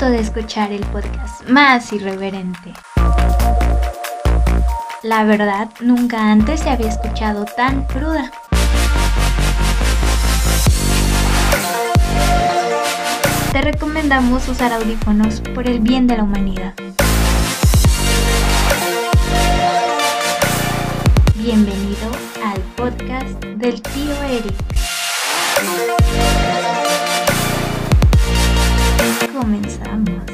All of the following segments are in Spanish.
de escuchar el podcast más irreverente. La verdad, nunca antes se había escuchado tan cruda. Te recomendamos usar audífonos por el bien de la humanidad. Bienvenido al podcast del tío Eric. Comenzamos.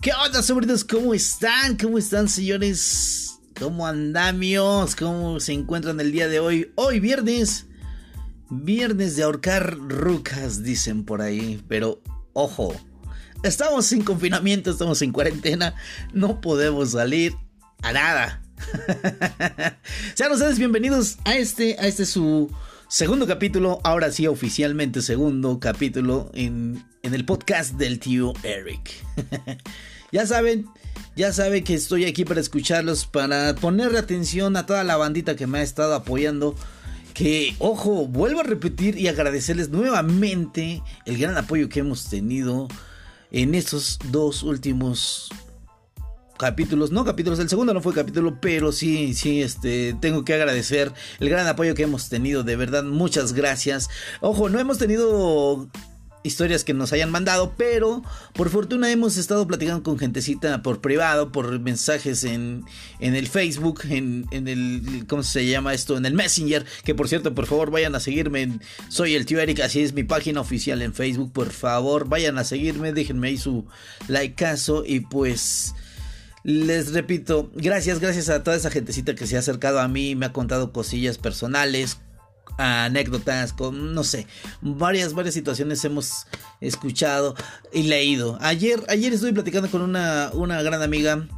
¿Qué onda, sobrinos? ¿Cómo están? ¿Cómo están, señores? ¿Cómo andamios? ¿Cómo se encuentran el día de hoy? Hoy viernes. Viernes de ahorcar rucas, dicen por ahí. Pero, ojo, estamos sin confinamiento, estamos en cuarentena. No podemos salir a nada. Sean ustedes bienvenidos a este, a este su segundo capítulo. Ahora sí, oficialmente segundo capítulo en, en el podcast del tío Eric. ya saben, ya saben que estoy aquí para escucharlos, para ponerle atención a toda la bandita que me ha estado apoyando. Que, ojo, vuelvo a repetir y agradecerles nuevamente el gran apoyo que hemos tenido en estos dos últimos capítulos, no capítulos, el segundo no fue capítulo, pero sí, sí, este, tengo que agradecer el gran apoyo que hemos tenido, de verdad, muchas gracias. Ojo, no hemos tenido historias que nos hayan mandado, pero por fortuna hemos estado platicando con gentecita por privado, por mensajes en, en el Facebook, en, en, el, ¿cómo se llama esto? En el Messenger, que por cierto, por favor vayan a seguirme, soy el tío Eric, así es mi página oficial en Facebook, por favor vayan a seguirme, déjenme ahí su likeazo y pues... Les repito, gracias, gracias a toda esa gentecita que se ha acercado a mí, me ha contado cosillas personales, anécdotas, con, no sé, varias, varias situaciones hemos escuchado y leído. Ayer, ayer estuve platicando con una, una gran amiga.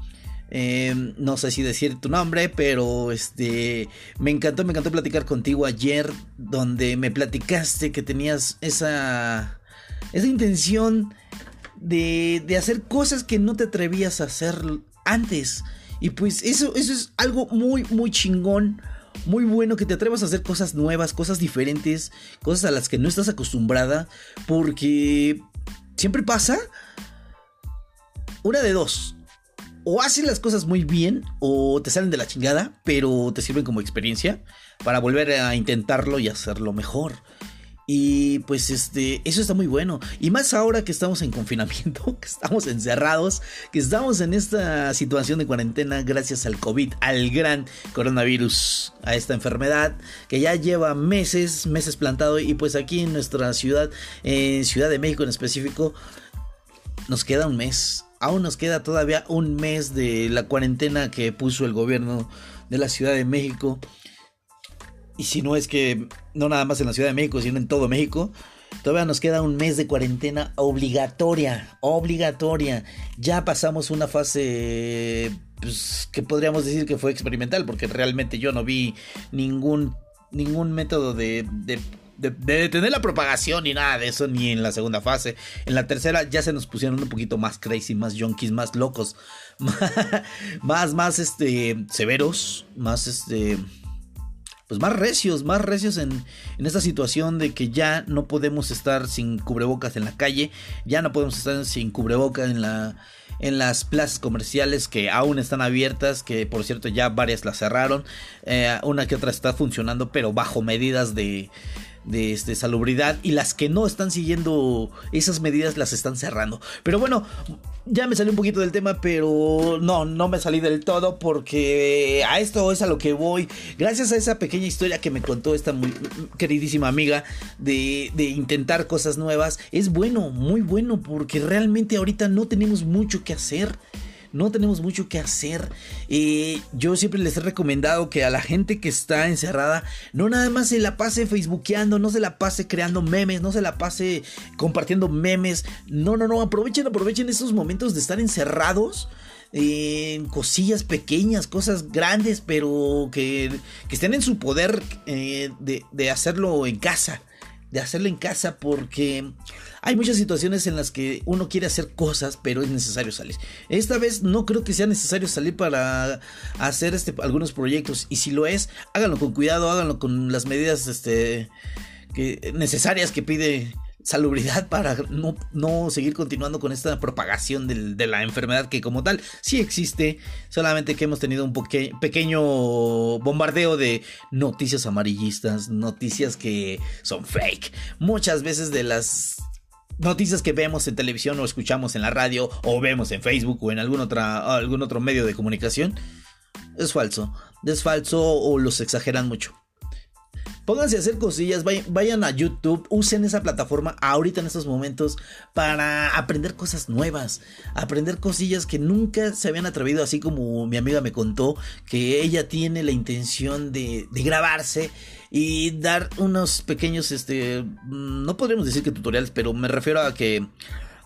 Eh, no sé si decir tu nombre, pero este me encantó, me encantó platicar contigo ayer, donde me platicaste que tenías esa esa intención de, de hacer cosas que no te atrevías a hacer antes. Y pues eso, eso es algo muy, muy chingón. Muy bueno que te atrevas a hacer cosas nuevas, cosas diferentes, cosas a las que no estás acostumbrada. Porque siempre pasa una de dos. O haces las cosas muy bien o te salen de la chingada, pero te sirven como experiencia para volver a intentarlo y hacerlo mejor. Y pues este, eso está muy bueno. Y más ahora que estamos en confinamiento, que estamos encerrados, que estamos en esta situación de cuarentena gracias al COVID, al gran coronavirus, a esta enfermedad que ya lleva meses, meses plantado. Y pues aquí en nuestra ciudad, en Ciudad de México en específico, nos queda un mes. Aún nos queda todavía un mes de la cuarentena que puso el gobierno de la Ciudad de México. Y si no es que no nada más en la Ciudad de México, sino en todo México, todavía nos queda un mes de cuarentena obligatoria, obligatoria. Ya pasamos una fase pues, que podríamos decir que fue experimental, porque realmente yo no vi ningún, ningún método de, de de, detener la propagación ni nada de eso, ni en la segunda fase. En la tercera ya se nos pusieron un poquito más crazy, más junkies, más locos, más, más, este, severos, más, este, pues más recios, más recios en, en, esta situación de que ya no podemos estar sin cubrebocas en la calle, ya no podemos estar sin cubrebocas en la en las plazas comerciales que aún están abiertas, que por cierto ya varias las cerraron, eh, una que otra está funcionando, pero bajo medidas de de este, salubridad y las que no están siguiendo esas medidas las están cerrando. Pero bueno, ya me salí un poquito del tema, pero no, no me salí del todo porque a esto es a lo que voy. Gracias a esa pequeña historia que me contó esta muy queridísima amiga de, de intentar cosas nuevas, es bueno, muy bueno, porque realmente ahorita no tenemos mucho que hacer no tenemos mucho que hacer. Eh, yo siempre les he recomendado que a la gente que está encerrada, no nada más se la pase facebookeando, no se la pase creando memes, no se la pase compartiendo memes. No, no, no, aprovechen, aprovechen esos momentos de estar encerrados en cosillas pequeñas, cosas grandes, pero que, que estén en su poder eh, de, de hacerlo en casa de hacerlo en casa porque hay muchas situaciones en las que uno quiere hacer cosas, pero es necesario salir. Esta vez no creo que sea necesario salir para hacer este, algunos proyectos y si lo es, háganlo con cuidado, háganlo con las medidas este, que, necesarias que pide salubridad para no, seguir continuando con esta propagación de la enfermedad que como tal sí existe, solamente que hemos tenido un pequeño bombardeo de noticias amarillistas, noticias que son fake. Muchas veces de las noticias que vemos en televisión o escuchamos en la radio o vemos en Facebook o en algún, otra, algún otro medio de comunicación es falso, es falso o los exageran mucho. Pónganse a hacer cosillas, vayan, a YouTube, usen esa plataforma ahorita en estos momentos para aprender cosas nuevas, aprender cosillas que nunca se habían atrevido, así como mi amiga me contó que ella tiene la intención de, grabarse y dar unos pequeños, este, mm, no podríamos decir que tutoriales, pero me refiero a que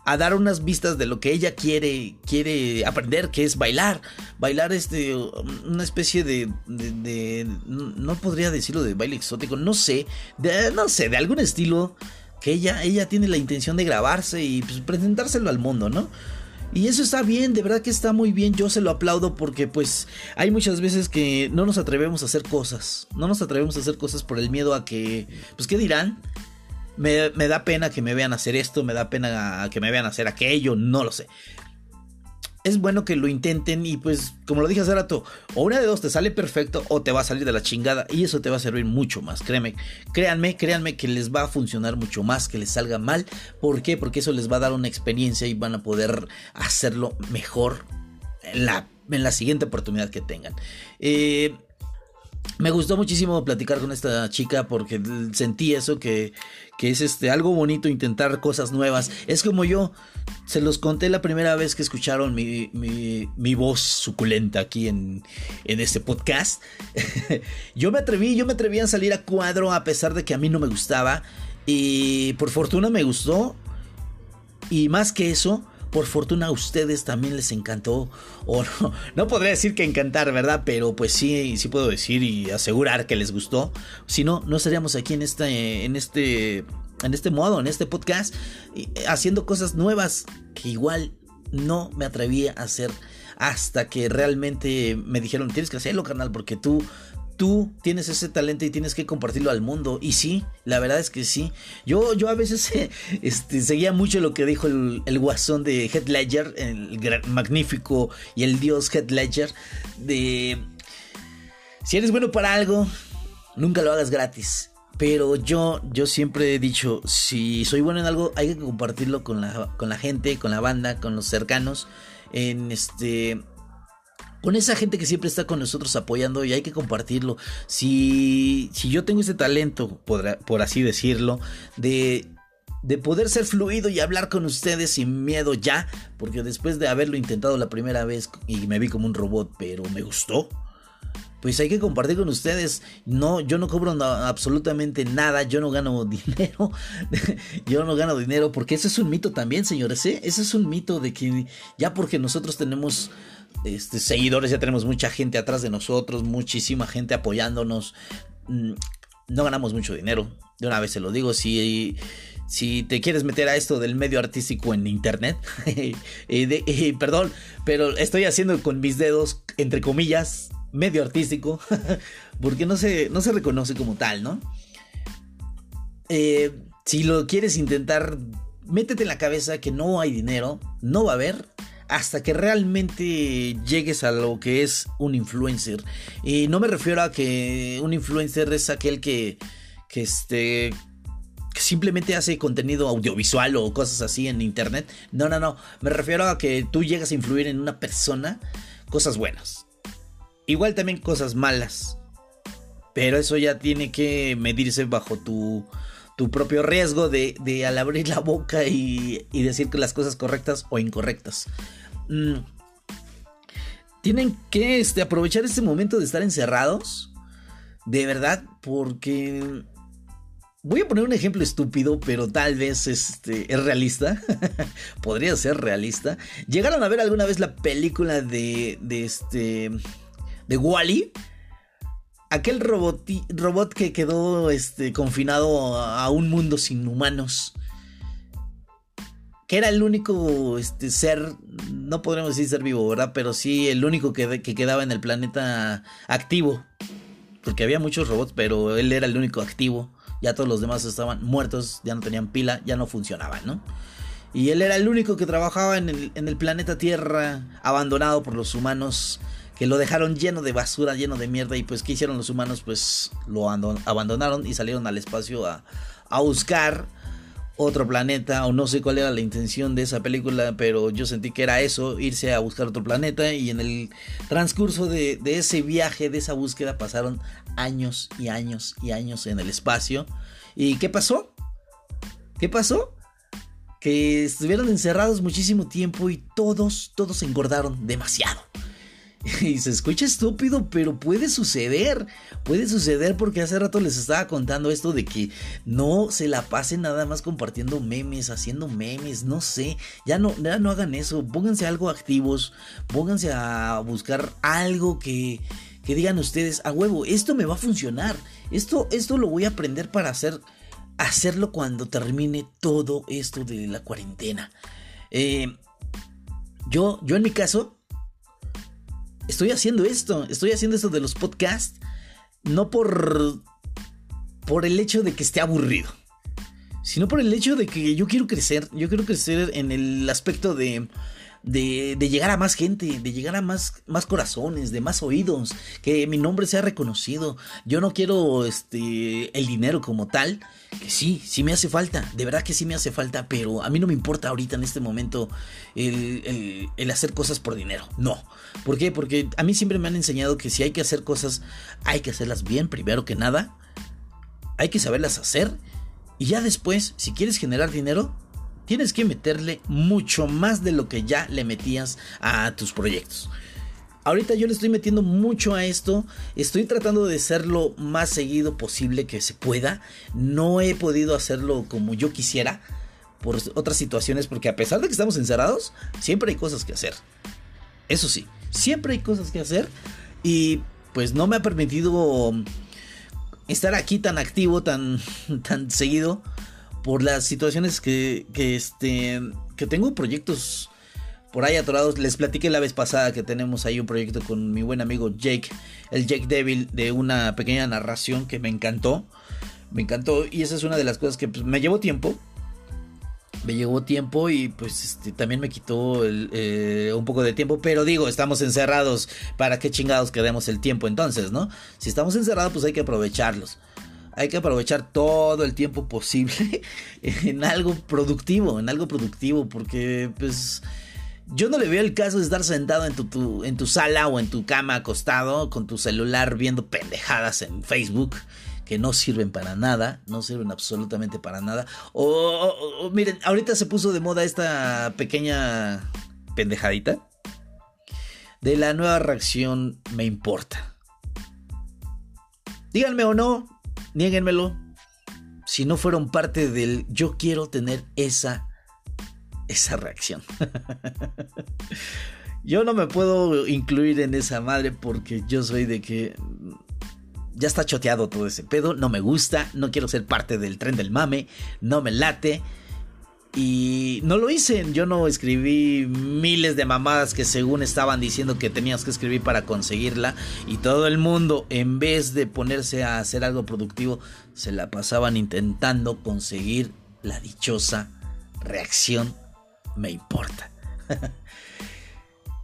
a dar unas vistas de lo que ella quiere quiere aprender, que es bailar. Bailar este una especie de, no podría decirlo de baile exótico, no sé, de, no sé, de algún estilo que ella ella tiene la intención de grabarse y pues, presentárselo al mundo, ¿no? Y eso está bien, de verdad que está muy bien, yo se lo aplaudo porque pues hay muchas veces que no nos atrevemos a hacer cosas, no nos atrevemos a hacer cosas por el miedo a que, pues, ¿qué dirán? Me, da pena que me vean hacer esto, me da pena que me vean hacer aquello, no lo sé. Es bueno que lo intenten y pues como lo dije hace rato, o una de dos te sale perfecto o te va a salir de la chingada y eso te va a servir mucho más, créanme, créanme, créanme que les va a funcionar mucho más que les salga mal. ¿Por qué? Porque eso les va a dar una experiencia y van a poder hacerlo mejor en la, en la siguiente oportunidad que tengan. Eh, me gustó muchísimo platicar con esta chica porque sentí eso que, que es este algo bonito intentar cosas nuevas. Es como yo se los conté la primera vez que escucharon mi, mi, voz suculenta aquí en, en este podcast. yo me atreví, yo me atreví a salir a cuadro a pesar de que a mí no me gustaba y por fortuna me gustó y más que eso por fortuna a ustedes también les encantó. O no, no podría decir que encantar, ¿verdad? Pero pues sí, sí puedo decir y asegurar que les gustó. Si no, no estaríamos aquí en este, en este, en este modo, en este podcast, haciendo cosas nuevas que igual no me atrevía a hacer hasta que realmente me dijeron, tienes que hacerlo, carnal, porque tú tú tienes ese talento y tienes que compartirlo al mundo. Y sí, la verdad es que sí. Yo, yo a veces este, seguía mucho lo que dijo el, guasón de Head Ledger, el magnífico y el dios Head Ledger, de... Si eres bueno para algo, nunca lo hagas gratis. Pero yo, yo siempre he dicho, si soy bueno en algo, hay que compartirlo con la, con la gente, con la banda, con los cercanos. En este con esa gente que siempre está con nosotros apoyando y hay que compartirlo. Si, si yo tengo ese talento, por, así decirlo, de, de poder ser fluido y hablar con ustedes sin miedo ya, porque después de haberlo intentado la primera vez y me vi como un robot, pero me gustó. Pues hay que compartir con ustedes. No, yo no cobro absolutamente nada. Yo no gano dinero. yo no gano dinero. Porque ese es un mito también, señores. ¿eh? Ese es un mito de que ya porque nosotros tenemos este, seguidores, ya tenemos mucha gente atrás de nosotros, muchísima gente apoyándonos. Mm, no ganamos mucho dinero, de una vez se lo digo, si, si te quieres meter a esto del medio artístico en internet, perdón, pero estoy haciendo con mis dedos, entre comillas, medio artístico, porque no se, no se reconoce como tal, ¿no? Eh, si lo quieres intentar, métete en la cabeza que no hay dinero, no va a haber hasta que realmente llegues a lo que es un influencer. Y no me refiero a que un influencer es aquel que, que este, simplemente hace contenido audiovisual o cosas así en internet. No, no, no. Me refiero a que tú llegas a influir en una persona cosas buenas. Igual también cosas malas. Pero eso ya tiene que medirse bajo tu, tu propio riesgo de, de, al abrir la boca y, y, decir las cosas correctas o incorrectas. Mm. Tienen que este, aprovechar este momento de estar encerrados. De verdad, porque... Voy a poner un ejemplo estúpido, pero tal vez este, es realista. Podría ser realista. ¿Llegaron a ver alguna vez la película de, de este... de Wally? Aquel robot, robot que quedó este, confinado a un mundo sin humanos. Que era el único este, ser, no podríamos decir ser vivo, ¿verdad? Pero sí el único que, que quedaba en el planeta activo. Porque había muchos robots, pero él era el único activo. Ya todos los demás estaban muertos, ya no tenían pila, ya no funcionaban, ¿no? Y él era el único que trabajaba en el, en el planeta Tierra, abandonado por los humanos que lo dejaron lleno de basura, lleno de mierda. Y pues, ¿qué hicieron los humanos? Pues lo abandonaron y salieron al espacio a, a buscar otro planeta. O no sé cuál era la intención de esa película, pero yo sentí que era eso, irse a buscar otro planeta. Y en el transcurso de, de ese viaje, de esa búsqueda, pasaron años y años y años en el espacio. ¿Y qué pasó? ¿Qué pasó? Que estuvieron encerrados muchísimo tiempo y todos, todos engordaron demasiado. Y se escucha estúpido, pero puede suceder. Puede suceder porque hace rato les estaba contando esto de que no se la pasen nada más compartiendo memes, haciendo memes, no sé. Ya no, ya no hagan eso. Pónganse algo activos. Pónganse a buscar algo que, que digan ustedes, a huevo, esto me va a funcionar. Esto, esto lo voy a aprender para hacer, hacerlo cuando termine todo esto de la cuarentena. Eh, yo, yo en mi caso, estoy haciendo esto, estoy haciendo esto de los podcasts, no por, por el hecho de que esté aburrido, sino por el hecho de que yo quiero crecer, yo quiero crecer en el aspecto de de, llegar a más gente, de llegar a más, más corazones, de más oídos, que mi nombre sea reconocido. Yo no quiero este, el dinero como tal, que sí, sí me hace falta, de verdad que sí me hace falta, pero a mí no me importa ahorita en este momento el, el hacer cosas por dinero, no. ¿Por qué? Porque a mí siempre me han enseñado que si hay que hacer cosas, hay que hacerlas bien, primero que nada, hay que saberlas hacer. Y ya después, si quieres generar dinero, tienes que meterle mucho más de lo que ya le metías a tus proyectos. Ahorita yo le estoy metiendo mucho a esto, estoy tratando de hacerlo más seguido posible que se pueda. No he podido hacerlo como yo quisiera por otras situaciones, porque a pesar de que estamos encerrados, siempre hay cosas que hacer. Eso sí, siempre hay cosas que hacer y pues no me ha permitido estar aquí tan activo, tan, tan seguido por las situaciones que, que, este, que tengo proyectos por ahí atorados. Les platiqué la vez pasada que tenemos ahí un proyecto con mi buen amigo Jake, el Jake Devil, de una pequeña narración que me encantó. Me encantó y esa es una de las cosas que pues, me llevó tiempo. Me llevó tiempo y pues este, también me quitó eh, un poco de tiempo. Pero digo, estamos encerrados. ¿Para qué chingados quedemos el tiempo entonces, no? Si estamos encerrados, pues hay que aprovecharlos hay que aprovechar todo el tiempo posible en algo productivo, en algo productivo, porque pues yo no le veo el caso de estar sentado en tu, en tu sala o en tu cama acostado con tu celular viendo pendejadas en Facebook que no sirven para nada, no sirven absolutamente para nada. O, miren, ahorita se puso de moda esta pequeña pendejadita de la nueva reacción me importa. Díganme o no, Niéguenmelo. Si no fueron parte del yo quiero tener esa esa reacción. yo no me puedo incluir en esa madre porque yo soy de que ya está choteado todo ese pedo, no me gusta, no quiero ser parte del tren del mame, no me late. Y no lo hice, yo no escribí miles de mamadas que según estaban diciendo que tenías que escribir para conseguirla. Y todo el mundo, en vez de ponerse a hacer algo productivo, se la pasaban intentando conseguir la dichosa reacción. Me importa.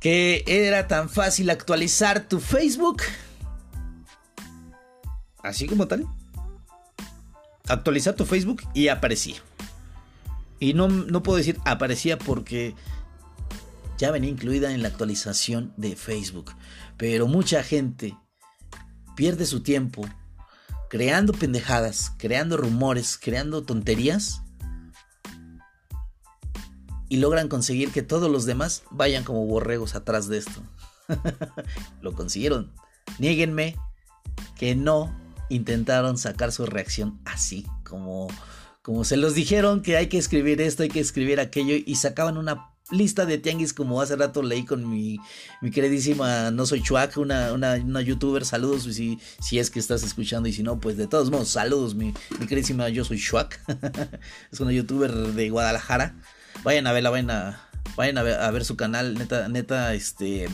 que era tan fácil actualizar tu Facebook. Así como tal. Actualizar tu Facebook y aparecía. Y no, no puedo decir aparecía porque ya venía incluida en la actualización de Facebook. Pero mucha gente pierde su tiempo creando pendejadas, creando rumores, creando tonterías. Y logran conseguir que todos los demás vayan como borregos atrás de esto. Lo consiguieron. Niéguenme que no intentaron sacar su reacción así, como como se los dijeron que hay que escribir esto, hay que escribir aquello y sacaban una lista de tianguis como hace rato leí con mi, mi queridísima No Soy Chuac, una, una, youtuber. Saludos si, si es que estás escuchando y si no, pues de todos modos, saludos mi, mi queridísima Yo Soy Chuac. es una youtuber de Guadalajara. Vayan a verla, vayan a, vayan a ver, a ver su canal, neta, neta, este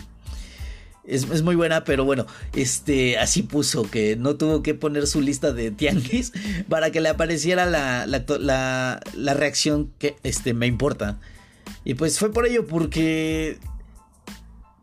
es, muy buena, pero bueno, este, así puso que no tuvo que poner su lista de tianguis para que le apareciera la, la, la reacción que este, me importa. Y pues fue por ello, porque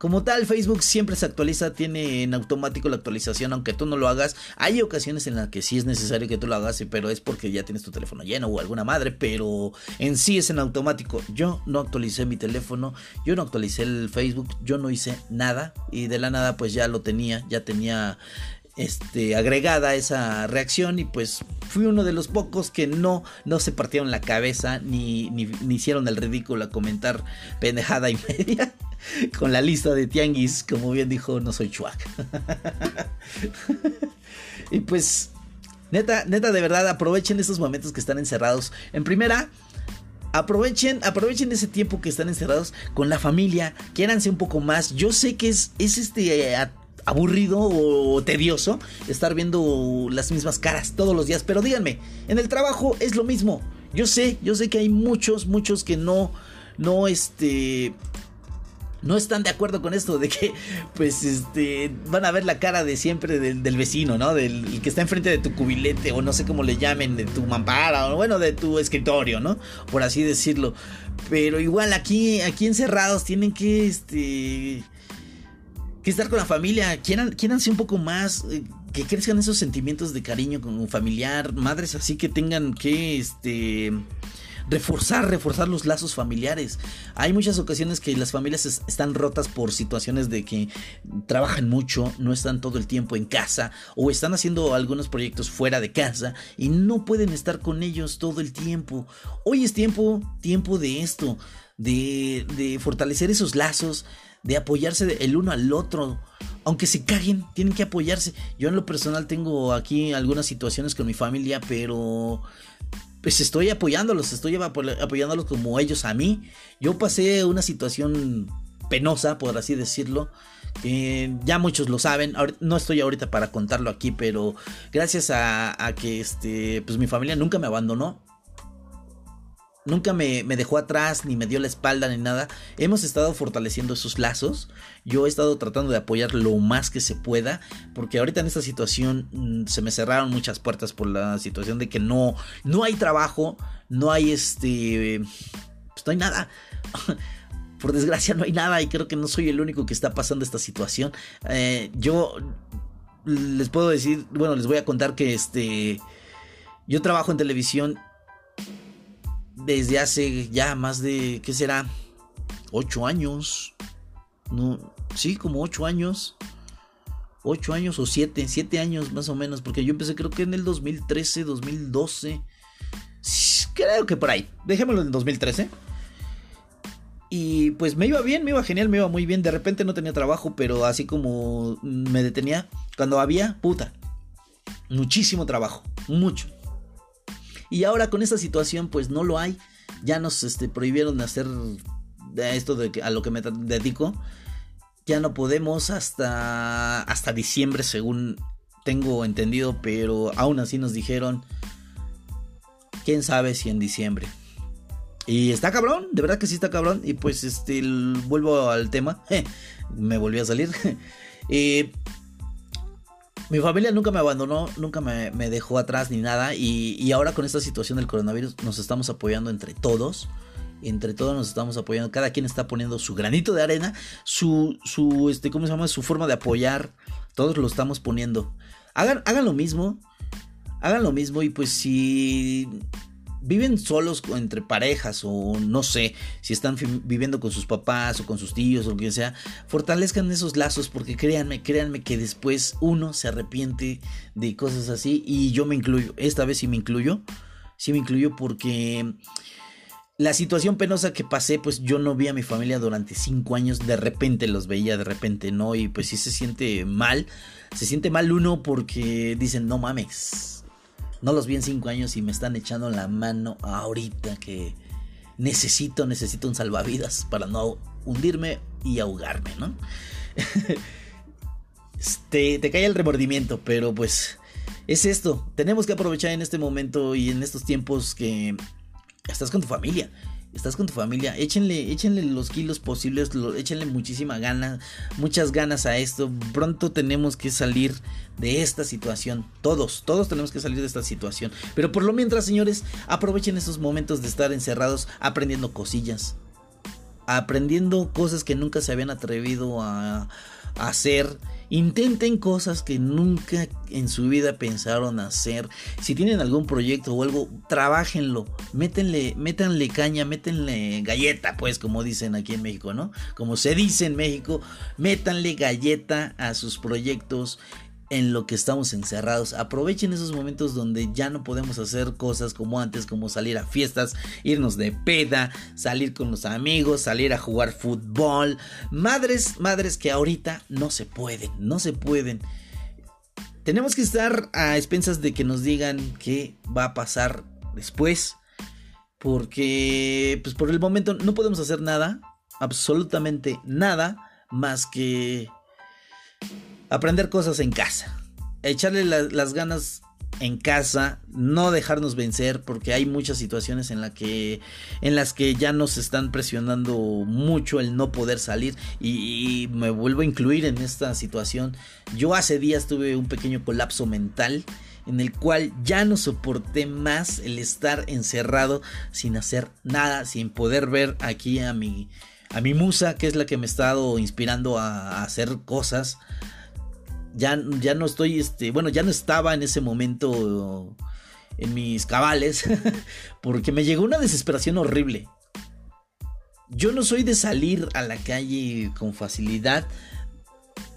como tal, Facebook siempre se actualiza, tiene en automático la actualización, aunque tú no lo hagas. Hay ocasiones en las que sí es necesario que tú lo hagas, pero es porque ya tienes tu teléfono lleno o alguna madre, pero en sí es en automático. Yo no actualicé mi teléfono, yo no actualicé el Facebook, yo no hice nada y de la nada pues ya lo tenía, ya tenía este, agregada esa reacción y pues fui uno de los pocos que no, no se partieron la cabeza ni, ni, hicieron el ridículo a comentar pendejada y media con la lista de tianguis, como bien dijo, no soy chuac. y pues, neta, neta, de verdad, aprovechen estos momentos que están encerrados. En primera, aprovechen, aprovechen ese tiempo que están encerrados con la familia, quiéranse un poco más. Yo sé que es, es este eh, aburrido o tedioso estar viendo las mismas caras todos los días, pero díganme, en el trabajo es lo mismo. Yo sé, yo sé que hay muchos, muchos que no, no, este, no están de acuerdo con esto de que pues este van a ver la cara de siempre del, vecino, ¿no? Del que está enfrente de tu cubilete o no sé cómo le llamen, de tu mampara o bueno, de tu escritorio, ¿no? Por así decirlo. Pero igual aquí aquí encerrados tienen que este que estar con la familia, quieran un poco más eh, que crezcan esos sentimientos de cariño con un familiar, madres así que tengan que este reforzar, reforzar los lazos familiares. Hay muchas ocasiones que las familias están rotas por situaciones de que trabajan mucho, no están todo el tiempo en casa o están haciendo algunos proyectos fuera de casa y no pueden estar con ellos todo el tiempo. Hoy es tiempo, tiempo de esto, de, de fortalecer esos lazos, de apoyarse el uno al otro. Aunque se caguen, tienen que apoyarse. Yo en lo personal tengo aquí algunas situaciones con mi familia, pero pues estoy apoyándolos, estoy apoyándolos como ellos a mí. Yo pasé una situación penosa, por así decirlo. ya muchos lo saben, no estoy ahorita para contarlo aquí, pero gracias a, a que este, pues mi familia nunca me abandonó, nunca me, dejó atrás, ni me dio la espalda, ni nada. Hemos estado fortaleciendo esos lazos. Yo he estado tratando de apoyar lo más que se pueda, porque ahorita en esta situación mm, se me cerraron muchas puertas por la situación de que no, no hay trabajo, no hay este... Pues no hay nada. por desgracia no hay nada y creo que no soy el único que está pasando esta situación. Eh, yo les puedo decir, bueno, les voy a contar que este... Yo trabajo en televisión desde hace ya más de, ¿qué será? Ocho años. No, sí, como ocho años. Ocho años o siete, siete años más o menos, porque yo empecé creo que en el 2013, 2012. creo que por ahí. Dejémoslo en 2013. Y pues me iba bien, me iba genial, me iba muy bien. De repente no tenía trabajo, pero así como me detenía, cuando había, puta, muchísimo trabajo, mucho. Y ahora con esta situación pues no lo hay. Ya nos este, prohibieron hacer esto de a lo que me dedico. Ya no podemos hasta, hasta diciembre según tengo entendido, pero aún así nos dijeron, quién sabe si en diciembre. Y está cabrón, de verdad que sí está cabrón. Y pues este, vuelvo al tema. me volví a salir. eh, mi familia nunca me abandonó, nunca me, dejó atrás ni nada. Y, ahora con esta situación del coronavirus nos estamos apoyando entre todos. Entre todos nos estamos apoyando. Cada quien está poniendo su granito de arena. Su, su, este, ¿cómo se llama? Su forma de apoyar. Todos lo estamos poniendo. Hagan, hagan lo mismo. Hagan lo mismo. Y pues si viven solos entre parejas o no sé, si están viviendo con sus papás o con sus tíos o lo que sea, fortalezcan esos lazos porque créanme, créanme que después uno se arrepiente de cosas así y yo me incluyo, esta vez sí me incluyo, sí me incluyo porque la situación penosa que pasé, pues yo no vi a mi familia durante cinco años, de repente los veía, de repente no, y pues sí se siente mal, se siente mal uno porque dicen, no mames, no los vi en cinco años y me están echando la mano ahorita que necesito, necesito un salvavidas para no hundirme y ahogarme, ¿no? te, te cae el remordimiento, pero pues es esto. Tenemos que aprovechar en este momento y en estos tiempos que estás con tu familia. Estás con tu familia, échenle, échenle los kilos posibles, échenle muchísima gana, muchas ganas a esto. Pronto tenemos que salir de esta situación. Todos, todos tenemos que salir de esta situación. Pero por lo mientras, señores, aprovechen estos momentos de estar encerrados aprendiendo cosillas. Aprendiendo cosas que nunca se habían atrevido a, hacer Intenten cosas que nunca en su vida pensaron hacer. Si tienen algún proyecto o algo, trabajenlo. Métenle, métanle caña, métenle galleta, pues, como dicen aquí en México, ¿no? Como se dice en México, métanle galleta a sus proyectos en lo que estamos encerrados. Aprovechen esos momentos donde ya no podemos hacer cosas como antes, como salir a fiestas, irnos de peda, salir con los amigos, salir a jugar fútbol. Madres, madres que ahorita no se pueden, no se pueden. Tenemos que estar a expensas de que nos digan qué va a pasar después. Porque, pues por el momento no podemos hacer nada, absolutamente nada, más que aprender cosas en casa, echarle las ganas en casa, no dejarnos vencer porque hay muchas situaciones en, la que, en las que ya nos están presionando mucho el no poder salir y, me vuelvo a incluir en esta situación. Yo hace días tuve un pequeño colapso mental en el cual ya no soporté más el estar encerrado sin hacer nada, sin poder ver aquí a mi, a mi musa que es la que me ha estado inspirando a hacer cosas ya, ya no estoy, este, bueno, ya no estaba en ese momento en mis cabales, porque me llegó una desesperación horrible. Yo no soy de salir a la calle con facilidad,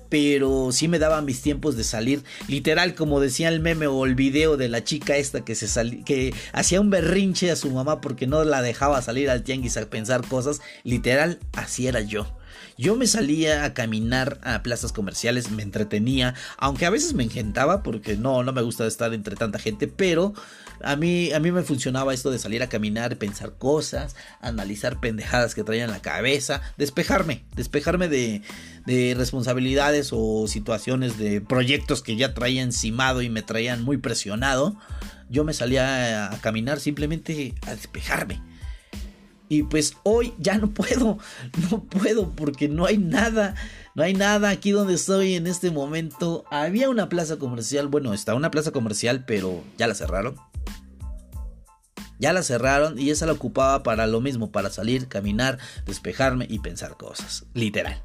pero sí me daban mis tiempos de salir. Literal, como decía el meme o el video de la chica esta que se que hacía un berrinche a su mamá porque no la dejaba salir al tianguis a pensar cosas. Literal, así era yo. Yo me salía a caminar a plazas comerciales, me entretenía, aunque a veces me engentaba porque no, no me gusta estar entre tanta gente, pero a mí, a mí me funcionaba esto de salir a caminar, pensar cosas, analizar pendejadas que traía en la cabeza, despejarme, despejarme de, de responsabilidades o situaciones de proyectos que ya traía encimado y me traían muy presionado. Yo me salía a caminar simplemente a despejarme y pues hoy ya no puedo, no puedo porque no hay nada, no hay nada aquí donde estoy en este momento. Había una plaza comercial, bueno, está una plaza comercial, pero ya la cerraron. Ya la cerraron y esa la ocupaba para lo mismo, para salir, caminar, despejarme y pensar cosas, literal.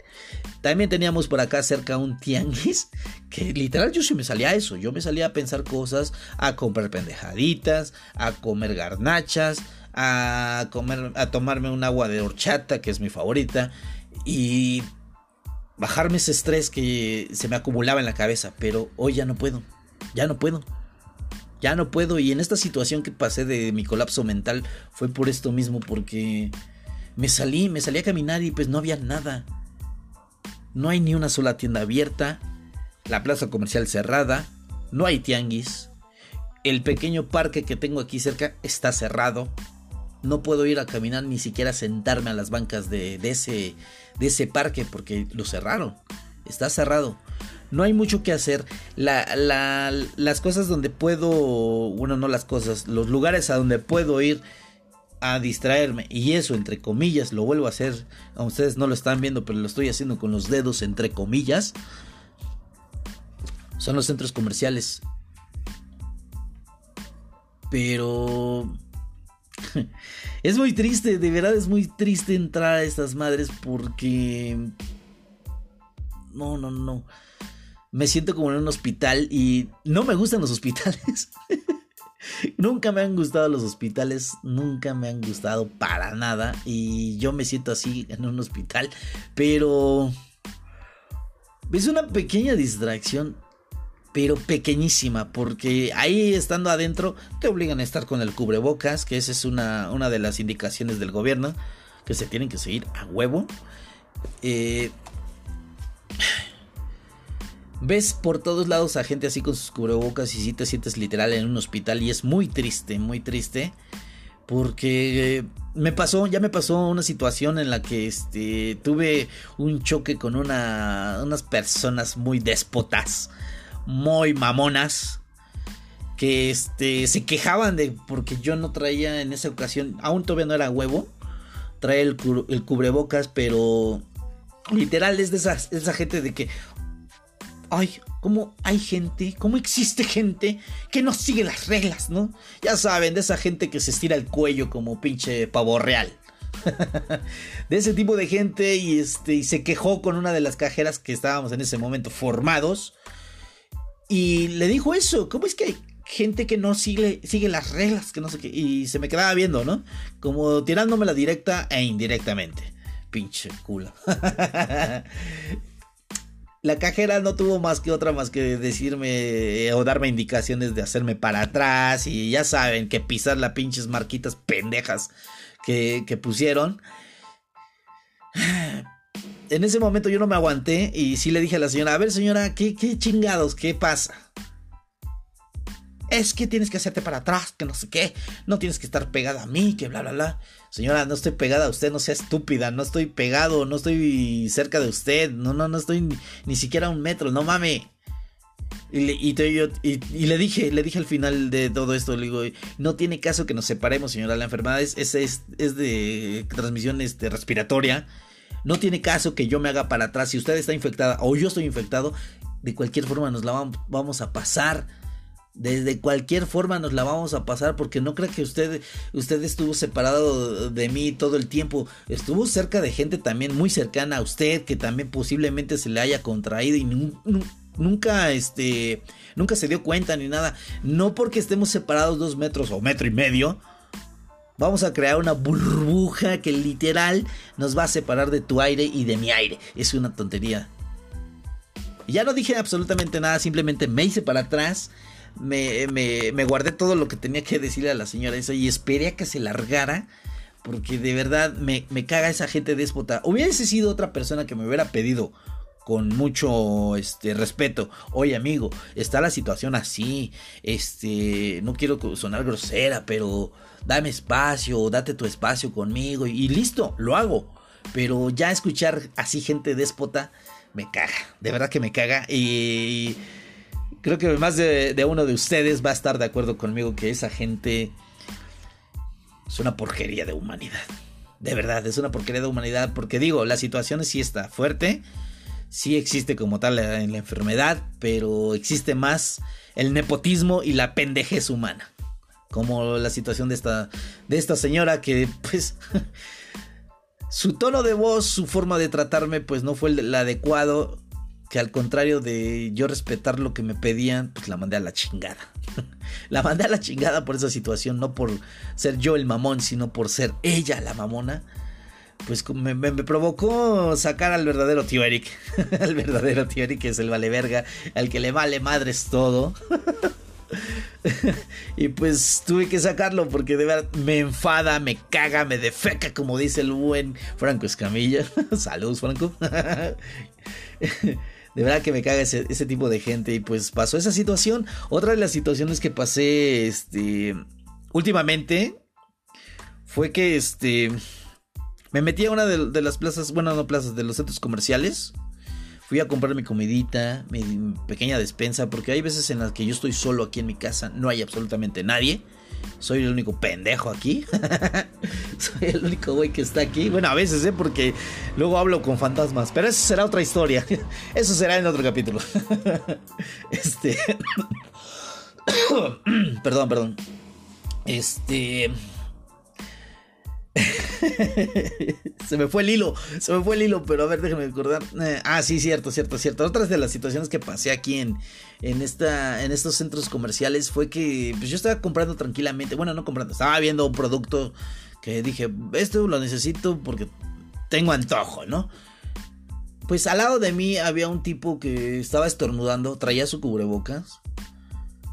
También teníamos por acá cerca un tianguis, que literal yo sí me salía a eso, yo me salía a pensar cosas, a comprar pendejaditas, a comer garnachas, a comer, a tomarme un agua de horchata, que es mi favorita, y bajarme ese estrés que se me acumulaba en la cabeza, pero hoy ya no puedo, ya no puedo. Ya no puedo y en esta situación que pasé de mi colapso mental fue por esto mismo porque me salí, me salí a caminar y pues no había nada. No hay ni una sola tienda abierta, la plaza comercial cerrada, no hay tianguis, el pequeño parque que tengo aquí cerca está cerrado, no puedo ir a caminar ni siquiera sentarme a las bancas de, ese, de ese parque porque lo cerraron. Está cerrado. No hay mucho que hacer. las cosas donde puedo, bueno, no las cosas, los lugares a donde puedo ir a distraerme. Y eso, entre comillas, lo vuelvo a hacer. A ustedes no lo están viendo, pero lo estoy haciendo con los dedos, entre comillas. Son los centros comerciales. Pero es muy triste, de verdad es muy triste entrar a estas madres porque... No, no, no. Me siento como en un hospital y no me gustan los hospitales. nunca me han gustado los hospitales, nunca me han gustado para nada y yo me siento así en un hospital, pero es una pequeña distracción pero pequeñísima, porque ahí estando adentro te obligan a estar con el cubrebocas, que esa es una, una de las indicaciones del gobierno, que se tienen que seguir a huevo. Eh, ves por todos lados a gente así con sus cubrebocas y si te sientes literal en un hospital y es muy triste, muy triste Porque me pasó, ya me pasó una situación en la que este, tuve un choque con una, unas personas muy déspotas, muy mamonas, que este, se quejaban de porque yo no traía en esa ocasión, aún todavía no era huevo, traía el, el cubrebocas, pero literal es de esa, esa gente de que, ay, cómo hay gente, cómo existe gente que no sigue las reglas, ¿no? Ya saben, de esa gente que se estira el cuello como pinche pavo real. de ese tipo de gente y este y se quejó con una de las cajeras que estábamos en ese momento formados y le dijo eso, ¿cómo es que hay gente que no sigue, sigue las reglas, que no sé qué y se me quedaba viendo, ¿no? Como tirándome la directa e indirectamente. Pinche culo. La cajera no tuvo más que otra más que decirme eh, o darme indicaciones de hacerme para atrás y ya saben que pisar las pinches marquitas pendejas que, que pusieron. En ese momento yo no me aguanté y sí le dije a la señora, a ver señora, ¿qué, qué chingados? ¿Qué pasa? es que tienes que hacerte para atrás, que no sé qué, no tienes que estar pegada a mí, que bla, bla, bla. Señora, no estoy pegada a usted, no sea estúpida, no estoy pegado, no estoy cerca de usted, no, no, no estoy ni, siquiera a un metro, no mame. Y le, y, le dije, le dije al final de todo esto, le digo, no tiene caso que nos separemos, señora, la enfermedad es, es, es, de transmisión este, respiratoria. No tiene caso que yo me haga para atrás. Si usted está infectada o yo estoy infectado, de cualquier forma nos la vamos a pasar desde cualquier forma nos la vamos a pasar porque no creo que usted, usted estuvo separado de mí todo el tiempo. Estuvo cerca de gente también muy cercana a usted que también posiblemente se le haya contraído y nunca, este, nunca se dio cuenta ni nada. No porque estemos separados dos metros o metro y medio. Vamos a crear una burbuja que literal nos va a separar de tu aire y de mi aire. Es una tontería. Ya no dije absolutamente nada, simplemente me hice para atrás me, guardé todo lo que tenía que decirle a la señora eso y esperé a que se largara. Porque de verdad me, me caga esa gente déspota. Hubiese sido otra persona que me hubiera pedido con mucho este respeto. Oye, amigo, está la situación así. Este, no quiero sonar grosera, pero dame espacio, date tu espacio conmigo y, listo, lo hago. Pero ya escuchar así gente déspota me caga, de verdad que me caga y creo que más de, uno de ustedes va a estar de acuerdo conmigo que esa gente es una porquería de humanidad. De verdad, es una porquería de humanidad porque digo, la situación sí está fuerte, sí existe como tal en la enfermedad, pero existe más el nepotismo y la pendejez humana. Como la situación de esta, de esta señora que pues su tono de voz, su forma de tratarme pues no fue el adecuado que al contrario de yo respetar lo que me pedían, pues la mandé a la chingada. la mandé a la chingada por esa situación, no por ser yo el mamón, sino por ser ella la mamona. Pues me, provocó sacar al verdadero tío Eric. al verdadero tío Eric, que es el vale verga, al que le vale madres todo. y pues tuve que sacarlo porque de verdad me enfada, me caga, me defeca, como dice el buen Franco Escamilla. Saludos, Franco. De verdad que me caga ese, tipo de gente. Y pues pasó esa situación. Otra de las situaciones que pasé este, últimamente fue que este, me metí a una de, las plazas, bueno, no plazas, de los centros comerciales. Fui a comprar mi comidita, mi pequeña despensa, porque hay veces en las que yo estoy solo aquí en mi casa, no hay absolutamente nadie. Soy el único pendejo aquí. Soy el único güey que está aquí. Bueno, a veces, ¿eh? Porque luego hablo con fantasmas. Pero eso será otra historia. Eso será en otro capítulo. Este. perdón, perdón. Este. se me fue el hilo, se me fue el hilo, pero a ver, déjenme recordar. Eh, ah, sí, cierto, cierto, cierto. Otras de las situaciones que pasé aquí en, en, esta, en estos centros comerciales fue que pues, yo estaba comprando tranquilamente. Bueno, no comprando, estaba viendo un producto que dije, esto lo necesito porque tengo antojo, ¿no? Pues al lado de mí había un tipo que estaba estornudando, traía su cubrebocas.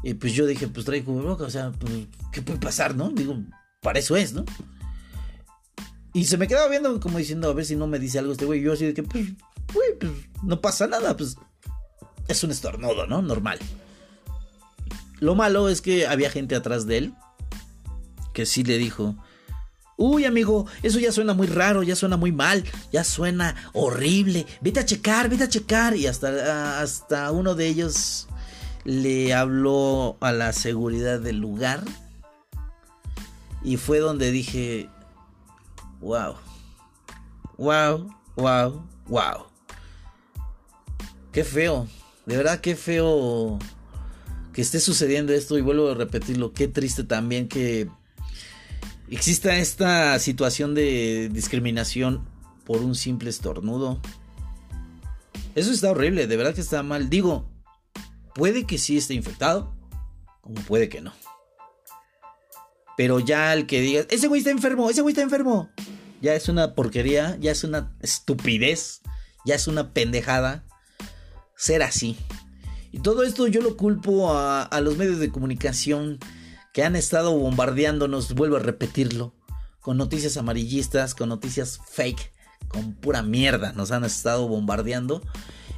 Y pues yo dije, pues trae cubrebocas, o sea, pues, ¿qué puede pasar, no? Digo, para eso es, ¿no? Y se me quedaba viendo como diciendo, a ver si no me dice algo este güey. Yo así de que, pues, güey, pues no pasa nada, pues es un estornudo, ¿no? Normal. Lo malo es que había gente atrás de él que sí le dijo, Uy, amigo, eso ya suena muy raro, ya suena muy mal, ya suena horrible. Vete a checar, vete a checar. Y hasta, hasta uno de ellos le habló a la seguridad del lugar. Y fue donde dije, wow, wow, wow, wow. Qué feo, de verdad qué feo que esté sucediendo esto y vuelvo a repetirlo, qué triste también que exista esta situación de discriminación por un simple estornudo. Eso está horrible, de verdad que está mal. Digo, puede que sí esté infectado, como puede que no. Pero ya el que diga, ese güey está enfermo, ese güey está enfermo, ya es una porquería, ya es una estupidez, ya es una pendejada ser así. Y todo esto yo lo culpo a, los medios de comunicación que han estado bombardeándonos, vuelvo a repetirlo, con noticias amarillistas, con noticias fake, con pura mierda, nos han estado bombardeando.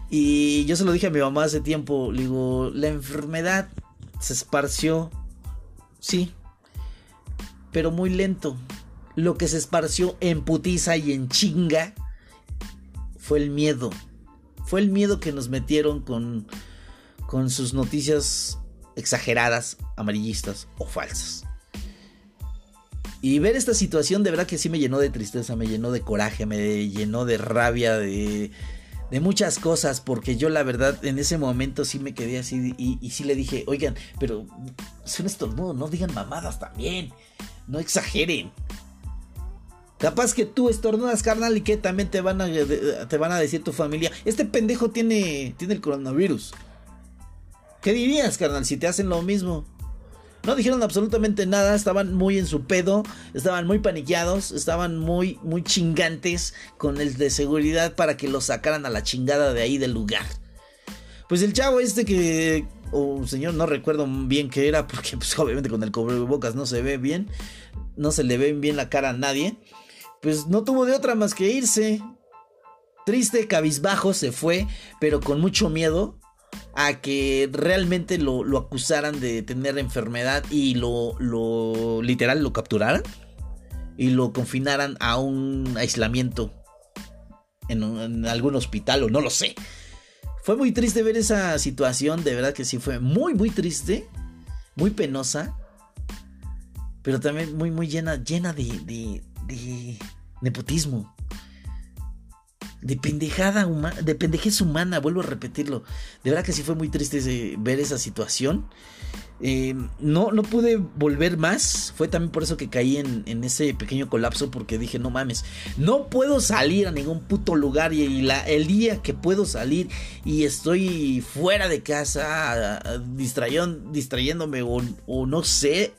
Y yo se lo dije a mi mamá hace tiempo, digo, la enfermedad se esparció, sí, pero muy lento. Lo que se esparció en putiza y en chinga fue el miedo. Fue el miedo que nos metieron con, con sus noticias exageradas, amarillistas o falsas. Y ver esta situación de verdad que sí me llenó de tristeza, me llenó de coraje, me llenó de rabia, de, de muchas cosas, porque yo la verdad en ese momento sí me quedé así y, sí le dije, oigan, pero es un estornudo, no digan mamadas también, no exageren. Capaz que tú estornudas, carnal, y que también te van a, te van a decir tu familia, este pendejo tiene, tiene el coronavirus. ¿Qué dirías, carnal, si te hacen lo mismo? No dijeron absolutamente nada, estaban muy en su pedo, estaban muy paniqueados, estaban muy, muy chingantes con el de seguridad para que lo sacaran a la chingada de ahí del lugar. Pues el chavo este que, o señor, no recuerdo bien qué era, porque pues obviamente con el cubrebocas no se ve bien, no se le ve bien la cara a nadie, pues no tuvo de otra más que irse. Triste, cabizbajo, se fue, pero con mucho miedo, a que realmente lo, lo, acusaran de tener enfermedad y lo, lo literal lo capturaran y lo confinaran a un aislamiento en, algún hospital o no lo sé. Fue muy triste ver esa situación, de verdad que sí fue muy muy triste, muy penosa, pero también muy muy llena llena de, de nepotismo de pendejada humana, de pendejez humana, vuelvo a repetirlo. De verdad que sí fue muy triste ver esa situación. Eh, no, no pude volver más. Fue también por eso que caí en, ese pequeño colapso. Porque dije, no mames, no puedo salir a ningún puto lugar. Y, el día que puedo salir y estoy fuera de casa, distrayéndome o, o no sé,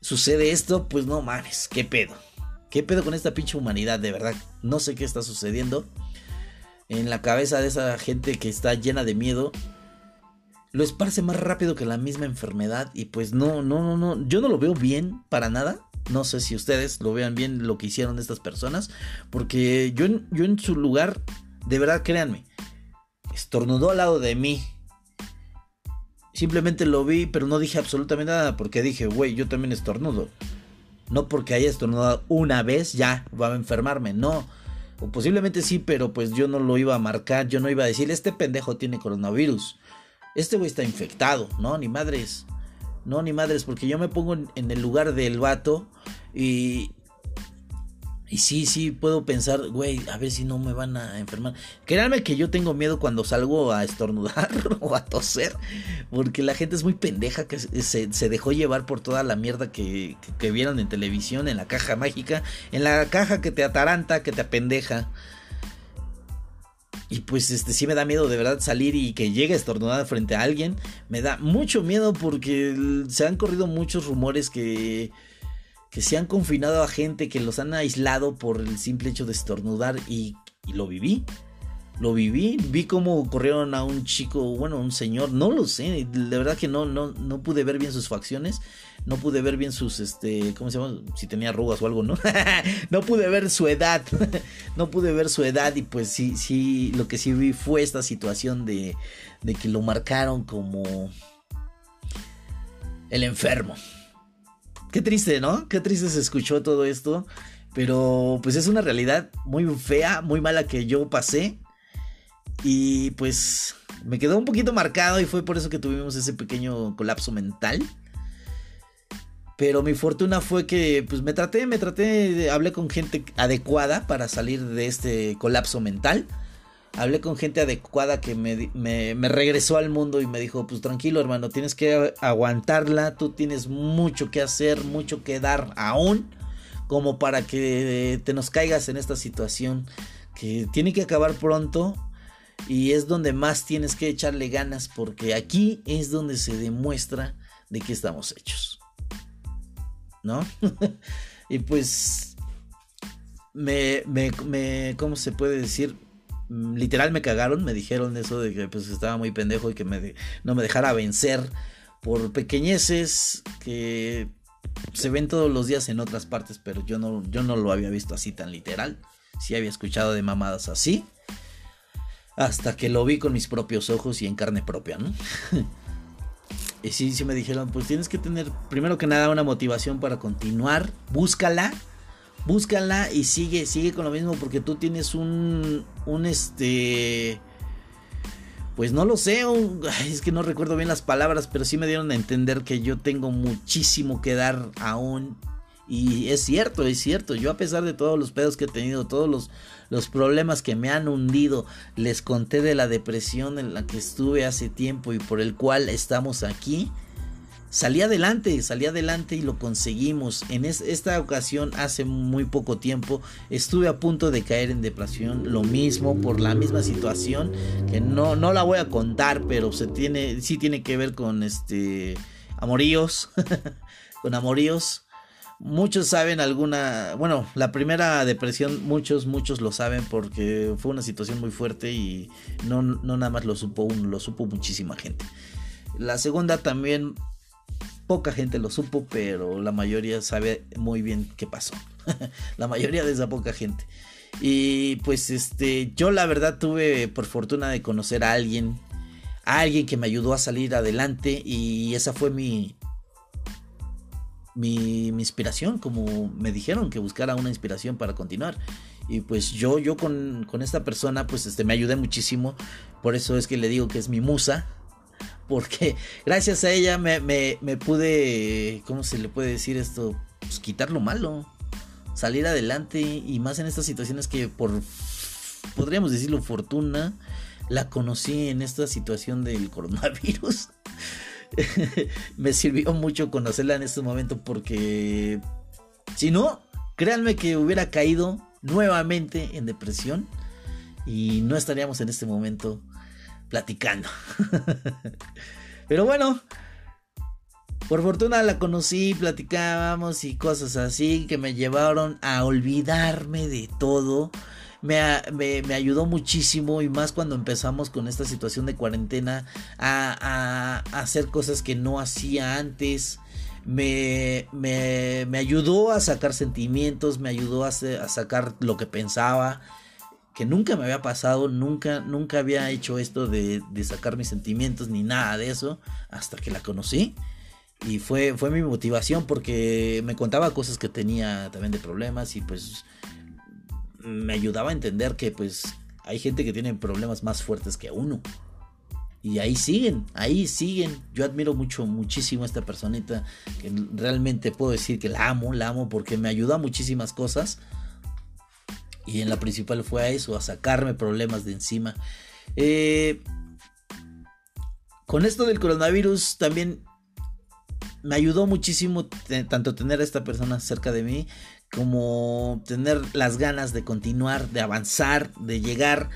sucede esto, pues no mames, qué pedo. ¿Qué pedo con esta pinche humanidad? De verdad, no sé qué está sucediendo. En la cabeza de esa gente que está llena de miedo. Lo esparce más rápido que la misma enfermedad. Y pues no, no, no, no. Yo no lo veo bien para nada. No sé si ustedes lo vean bien lo que hicieron estas personas. Porque yo, yo en su lugar, de verdad, créanme. Estornudó al lado de mí. Simplemente lo vi, pero no dije absolutamente nada. Porque dije, güey, yo también estornudo. No porque haya estornudado una vez ya va a enfermarme, no. O posiblemente sí, pero pues yo no lo iba a marcar, yo no iba a decir, este pendejo tiene coronavirus. Este güey está infectado, no, ni madres. No, ni madres, porque yo me pongo en, el lugar del vato y, y sí, sí, puedo pensar, güey, a ver si no me van a enfermar. Créanme que yo tengo miedo cuando salgo a estornudar o a toser, porque la gente es muy pendeja que se, se dejó llevar por toda la mierda que, que, que, vieron en televisión, en la caja mágica, en la caja que te ataranta, que te apendeja. Y pues este sí me da miedo de verdad salir y que llegue a estornudar frente a alguien. Me da mucho miedo porque se han corrido muchos rumores que que se han confinado a gente, que los han aislado por el simple hecho de estornudar y, lo viví. Lo viví, vi cómo corrieron a un chico, bueno, un señor, no lo sé, de verdad que no, no, no pude ver bien sus facciones, no pude ver bien sus, este, ¿cómo se llama? Si tenía arrugas o algo, ¿no? no pude ver su edad, no pude ver su edad y pues sí, sí, lo que sí vi fue esta situación de, de que lo marcaron como el enfermo qué triste, ¿no? Qué triste se escuchó todo esto. Pero pues es una realidad muy fea, muy mala que yo pasé. Y pues me quedó un poquito marcado y fue por eso que tuvimos ese pequeño colapso mental. Pero mi fortuna fue que pues me traté, me traté, hablé con gente adecuada para salir de este colapso mental. Hablé con gente adecuada que me, regresó al mundo y me dijo, pues tranquilo hermano, tienes que aguantarla, tú tienes mucho que hacer, mucho que dar aún, como para que te nos caigas en esta situación que tiene que acabar pronto y es donde más tienes que echarle ganas porque aquí es donde se demuestra de qué estamos hechos. ¿No? y pues me, me, me, ¿cómo se puede decir? Mm, literal me cagaron, me dijeron eso de que pues estaba muy pendejo y que me no me dejara vencer por pequeñeces que se ven todos los días en otras partes, pero yo no, yo no lo había visto así tan literal. Sí había escuchado de mamadas así. Hasta que lo vi con mis propios ojos y en carne propia, ¿no? y sí, sí me dijeron, pues tienes que tener primero que nada una motivación para continuar. Búscala. Búscala y sigue, sigue con lo mismo porque tú tienes un, un este... Pues no lo sé, es que no recuerdo bien las palabras, pero sí me dieron a entender que yo tengo muchísimo que dar aún y es cierto, es cierto. Yo a pesar de todos los pedos que he tenido, todos los, los problemas que me han hundido, les conté de la depresión en la que estuve hace tiempo y por el cual estamos aquí. Salí adelante, salí adelante y lo conseguimos. En esta ocasión, hace muy poco tiempo, estuve a punto de caer en depresión. Lo mismo, por la misma situación, que no, no la voy a contar, pero se tiene, sí tiene que ver con este amoríos. con amoríos. Muchos saben alguna, bueno, la primera depresión, muchos, muchos lo saben porque fue una situación muy fuerte y no, no nada más lo supo uno, lo supo muchísima gente. La segunda también, poca gente lo supo, pero la mayoría sabe muy bien qué pasó. la mayoría de esa poca gente. Y pues este, yo la verdad tuve por fortuna de conocer a alguien, a alguien que me ayudó a salir adelante y esa fue mi, mi, inspiración, como me dijeron que buscara una inspiración para continuar. Y pues yo, yo con, esta persona, pues este, me ayudé muchísimo. Por eso es que le digo que es mi musa. Porque gracias a ella me, pude, ¿cómo se le puede decir esto? Pues quitar lo malo. Salir adelante. Y más en estas situaciones que por, podríamos decirlo, fortuna, la conocí en esta situación del coronavirus. me sirvió mucho conocerla en este momento porque si no, créanme que hubiera caído nuevamente en depresión y no estaríamos en este momento platicando. Pero bueno, por fortuna la conocí, platicábamos y cosas así que me llevaron a olvidarme de todo me, me, ayudó muchísimo y más cuando empezamos con esta situación de cuarentena a, hacer cosas que no hacía antes. Me, me, me, ayudó a sacar sentimientos, me ayudó a, a, sacar lo que pensaba, nunca me había pasado, nunca, nunca había hecho esto de, de, sacar mis sentimientos ni nada de eso, hasta que la conocí. Y fue, fue mi motivación porque me contaba cosas que tenía también de problemas y pues me ayudaba a entender que pues hay gente que tiene problemas más fuertes que uno. Y ahí siguen, ahí siguen. Yo admiro mucho, muchísimo a esta personita. Que realmente puedo decir que la amo, la amo porque me ayuda a muchísimas cosas. Y en la principal fue a eso, a sacarme problemas de encima. Eh, con esto del coronavirus también me ayudó muchísimo tanto tener a esta persona cerca de mí como tener las ganas de continuar, de avanzar, de llegar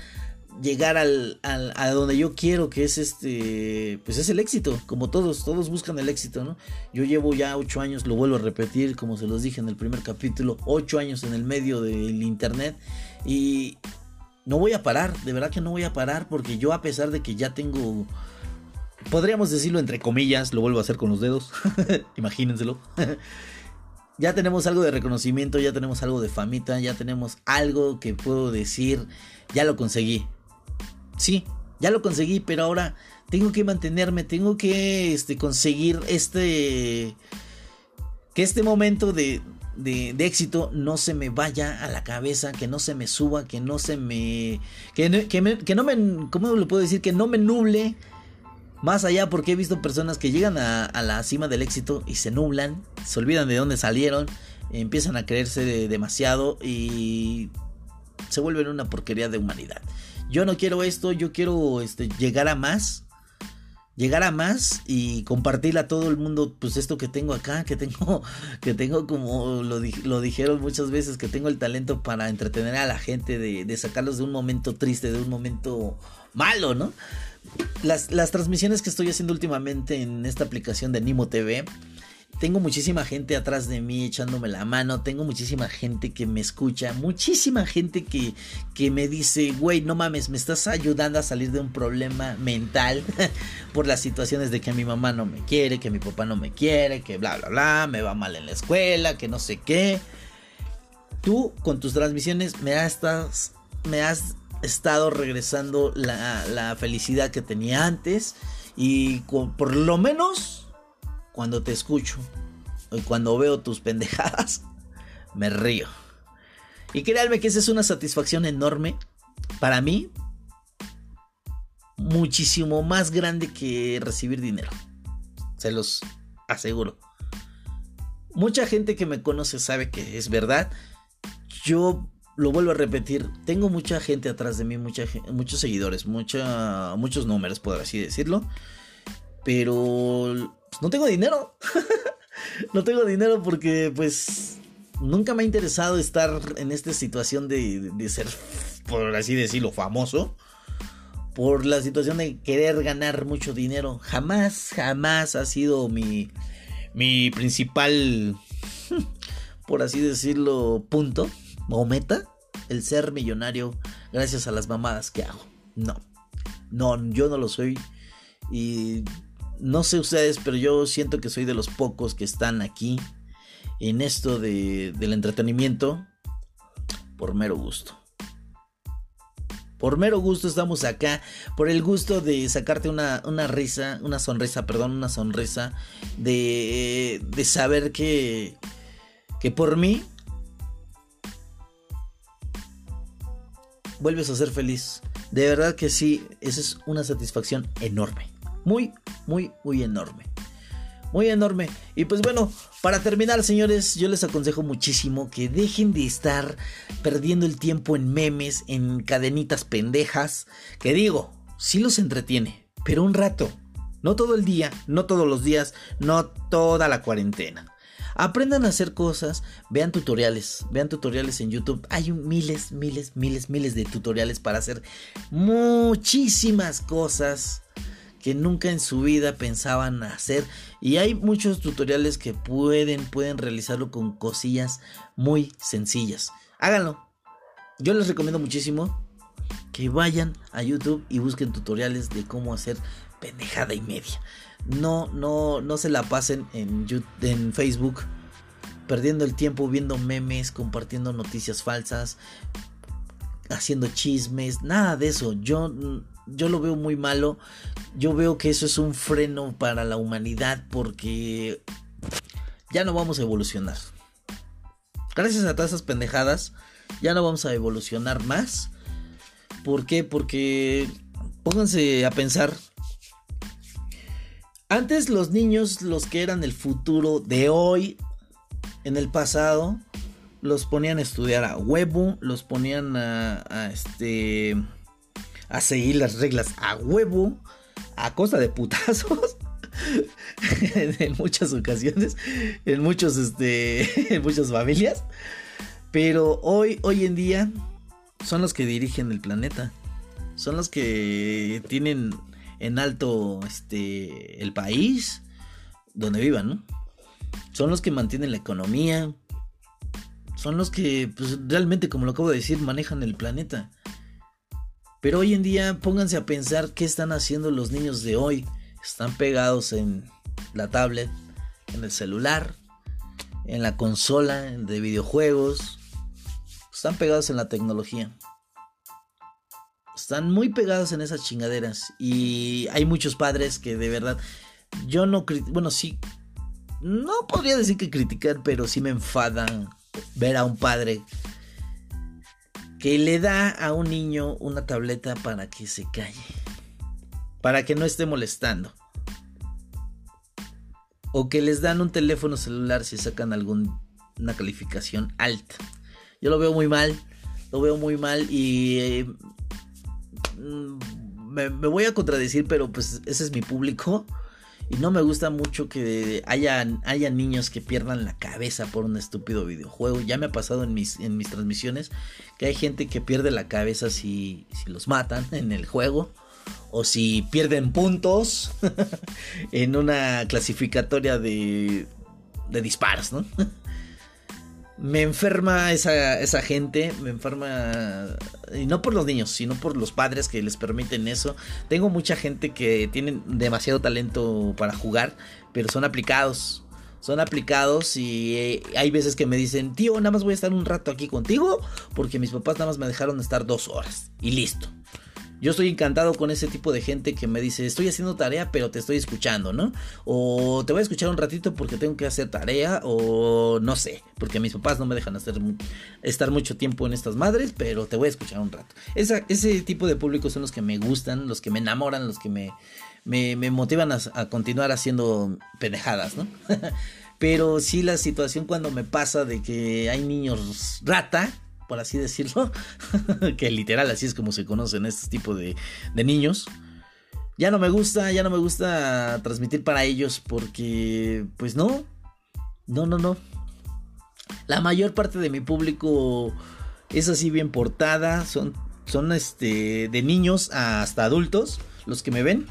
llegar al, a donde yo quiero que es este pues es el éxito como todos todos buscan el éxito no yo llevo ya ocho años lo vuelvo a repetir como se los dije en el primer capítulo ocho años en el medio del internet y no voy a parar de verdad que no voy a parar porque yo a pesar de que ya tengo podríamos decirlo entre comillas lo vuelvo a hacer con los dedos imagínenselo ya tenemos algo de reconocimiento, ya tenemos algo de famita, ya tenemos algo que puedo decir, ya lo conseguí. Sí, ya lo conseguí, pero ahora tengo que mantenerme, tengo que este, conseguir este... que este momento de, de, éxito no se me vaya a la cabeza, que no se me suba, que no se me. Que, que, no me. ¿Cómo lo puedo decir? Que no me nuble. Más allá, porque he visto personas que llegan a la cima del éxito y se nublan, se olvidan de dónde salieron, empiezan a creerse demasiado y se vuelven una porquería de humanidad. Yo no quiero esto, yo quiero este, llegar a más llegar a más y compartir a todo el mundo pues esto que tengo acá, que tengo que tengo como lo, dijeron muchas veces que tengo el talento para entretener a la gente de, de sacarlos de un momento triste, de un momento malo, ¿no? Las, las transmisiones que estoy haciendo últimamente en esta aplicación de Nimo TV tengo muchísima gente atrás de mí echándome la mano, tengo muchísima gente que me escucha, muchísima gente que, que me dice, güey, no mames, me estás ayudando a salir de un problema mental por las situaciones de que mi mamá no me quiere, que mi papá no me quiere, que bla, bla, bla, me va mal en la escuela, que no sé qué. Tú con tus transmisiones me has, me has estado regresando la, la felicidad que tenía antes y por lo menos cuando te escucho y cuando veo tus pendejadas, me río. Y créanme que esa es una satisfacción enorme para mí, muchísimo más grande que recibir dinero. Se los aseguro. Mucha gente que me conoce sabe que es verdad. Yo lo vuelvo a repetir, tengo mucha gente atrás de mí, muchos seguidores, muchos números, por así decirlo. Pero pues, no tengo dinero. no tengo dinero porque pues nunca me ha interesado estar en esta situación de, ser, por así decirlo, famoso. Por la situación de querer ganar mucho dinero. Jamás, jamás ha sido mi, mi principal, por así decirlo, punto o meta. El ser millonario gracias a las mamadas que hago. No, no, yo no lo soy. Y no sé ustedes, pero yo siento que soy de los pocos que están aquí en esto de, del entretenimiento por mero gusto. Por mero gusto estamos acá, por el gusto de sacarte una, una risa, una sonrisa, perdón, una sonrisa, de, de saber que, que por mí vuelves a ser feliz. De verdad que sí, esa es una satisfacción enorme. Muy, muy, muy enorme. Muy enorme. Y pues bueno, para terminar, señores, yo les aconsejo muchísimo que dejen de estar perdiendo el tiempo en memes, en cadenitas pendejas. Que digo, sí los entretiene, pero un rato. No todo el día, no todos los días, no toda la cuarentena. Aprendan a hacer cosas, vean tutoriales, vean tutoriales en YouTube. Hay miles, miles, miles, miles de tutoriales para hacer muchísimas cosas que nunca en su vida pensaban hacer y hay muchos tutoriales que pueden pueden realizarlo con cosillas muy sencillas. Háganlo. Yo les recomiendo muchísimo que vayan a YouTube y busquen tutoriales de cómo hacer pendejada y media. No no no se la pasen en en Facebook perdiendo el tiempo viendo memes, compartiendo noticias falsas, haciendo chismes, nada de eso. Yo yo lo veo muy malo. Yo veo que eso es un freno para la humanidad porque ya no vamos a evolucionar. Gracias a todas esas pendejadas, ya no vamos a evolucionar más. ¿Por qué? Porque pónganse a pensar. Antes los niños, los que eran el futuro de hoy, en el pasado, los ponían a estudiar a huevo, los ponían a, a este a seguir las reglas a huevo, a costa de putazos. en muchas ocasiones, en muchos este, en muchas familias, pero hoy hoy en día son los que dirigen el planeta. Son los que tienen en alto este el país donde vivan, ¿no? Son los que mantienen la economía. Son los que pues, realmente, como lo acabo de decir, manejan el planeta. Pero hoy en día pónganse a pensar qué están haciendo los niños de hoy. Están pegados en la tablet, en el celular, en la consola de videojuegos. Están pegados en la tecnología. Están muy pegados en esas chingaderas. Y hay muchos padres que de verdad... Yo no... Bueno, sí. no podría decir que criticar, pero sí me enfada ver a un padre que le da a un niño una tableta para que se calle, para que no esté molestando. O que les dan un teléfono celular si sacan alguna calificación alta. Yo lo veo muy mal, lo veo muy mal y eh, mm, me, me, voy a contradecir, pero pues ese es mi público. Y no me gusta mucho que haya, niños que pierdan la cabeza por un estúpido videojuego. Ya me ha pasado en mis, en mis transmisiones que hay gente que pierde la cabeza si, si los matan en el juego. O si pierden puntos en una clasificatoria de, de disparos, ¿no? me enferma esa, esa, gente, me enferma, y no por los niños, sino por los padres que les permiten eso. Tengo mucha gente que tienen demasiado talento para jugar, pero son aplicados. Son aplicados y eh, hay veces que me dicen, tío, nada más voy a estar un rato aquí contigo porque mis papás nada más me dejaron estar dos horas y listo. Yo estoy encantado con ese tipo de gente que me dice, estoy haciendo tarea, pero te estoy escuchando, ¿no? O te voy a escuchar un ratito porque tengo que hacer tarea, o no sé, porque mis papás no me dejan hacer, estar mucho tiempo en estas madres, pero te voy a escuchar un rato. ese tipo de públicos son los que me gustan, los que me enamoran, los que me, me, motivan a, a continuar haciendo pendejadas, ¿no? pero sí la situación cuando me pasa de que hay niños rata, por así decirlo, que literal así es como se conocen este tipo de, de niños. Ya no me gusta, ya no me gusta transmitir para ellos porque, pues no, no, no, no. La mayor parte de mi público es así bien portada, son, son este, de niños hasta adultos los que me ven.